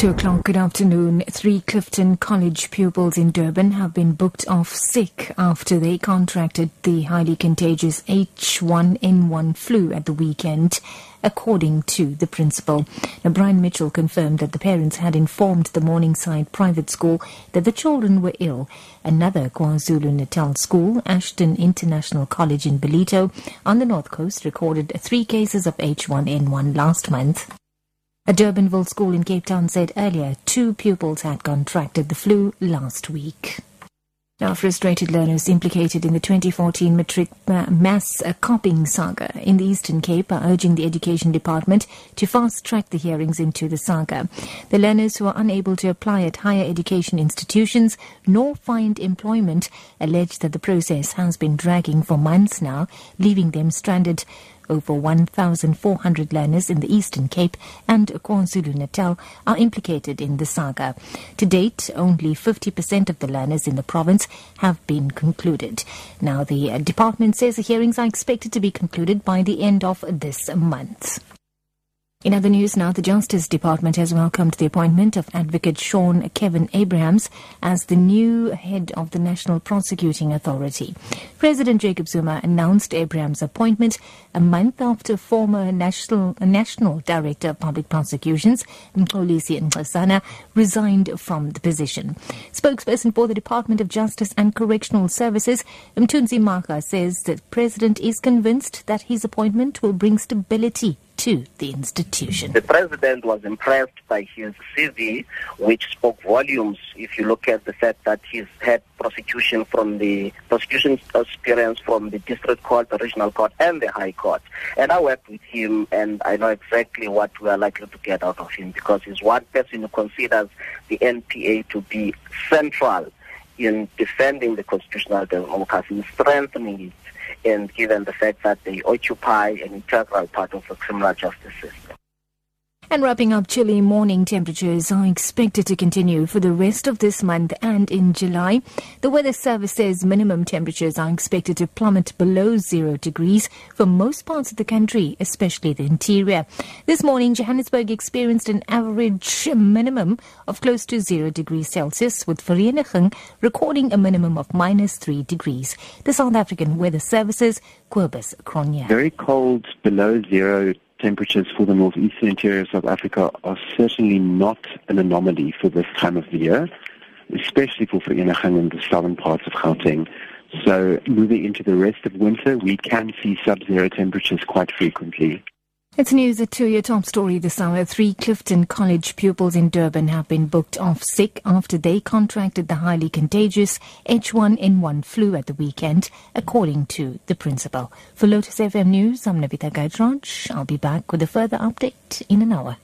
Two o'clock, good afternoon. Three Clifton College pupils in Durban have been booked off sick after they contracted the highly contagious H1N1 flu at the weekend, according to the principal. Now, Brian Mitchell confirmed that the parents had informed the Morningside private school that the children were ill. Another KwaZulu-Natal school, Ashton International College in Ballito, on the north coast, recorded three cases of H1N1 last month. A Durbanville school in Cape Town said earlier two pupils had contracted the flu last week. Now, frustrated learners implicated in the 2014 matric mass uh, copying saga in the Eastern Cape are urging the Education Department to fast track the hearings into the saga. The learners who are unable to apply at higher education institutions nor find employment allege that the process has been dragging for months now, leaving them stranded over 1,400 learners in the Eastern Cape and KwaZulu-Natal are implicated in the saga. To date, only 50% of the learners in the province have been concluded. Now, the department says the hearings are expected to be concluded by the end of this month. In other news now, the Justice Department has welcomed the appointment of Advocate Shaun Kevin Abrahams as the new head of the National Prosecuting Authority. President Jacob Zuma announced Abrahams' appointment a month after former National, National Director of Public Prosecutions, Mxolisi Nxasana, resigned from the position. Spokesperson for the Department of Justice and Correctional Services, Mthunzi Mhaga, says that President is convinced that his appointment will bring stability to the institution. The president was impressed by his CV, which spoke volumes. If you look at the fact that he's had prosecution from the prosecution experience from the district court, the regional court, and the high court. And I worked with him, and I know exactly what we are likely to get out of him because he's one person who considers the NPA to be central in defending the constitutional democracy, strengthening it and given the fact that they occupy an integral part of the criminal justice system. And wrapping up, chilly morning temperatures are expected to continue for the rest of this month and in July. The Weather Service says minimum temperatures are expected to plummet below zero degrees for most parts of the country, especially the interior. This morning, Johannesburg experienced an average minimum of close to zero degrees Celsius, with Vereeniging recording a minimum of minus three degrees. The South African Weather Service's Cobus Cronje. Very cold, below zero temperatures for the northeastern interior of South Africa are certainly not an anomaly for this time of the year, especially for Vereeniging and the southern parts of Gauteng. So moving into the rest of winter, we can see sub-zero temperatures quite frequently. It's news at 2 your top story this hour. Three Clifton College pupils in Durban have been booked off sick after they contracted the highly contagious H1N1 flu at the weekend, according to the principal. For Lotus FM News, I'm Navitha Gajraj. I'll be back with a further update in an hour.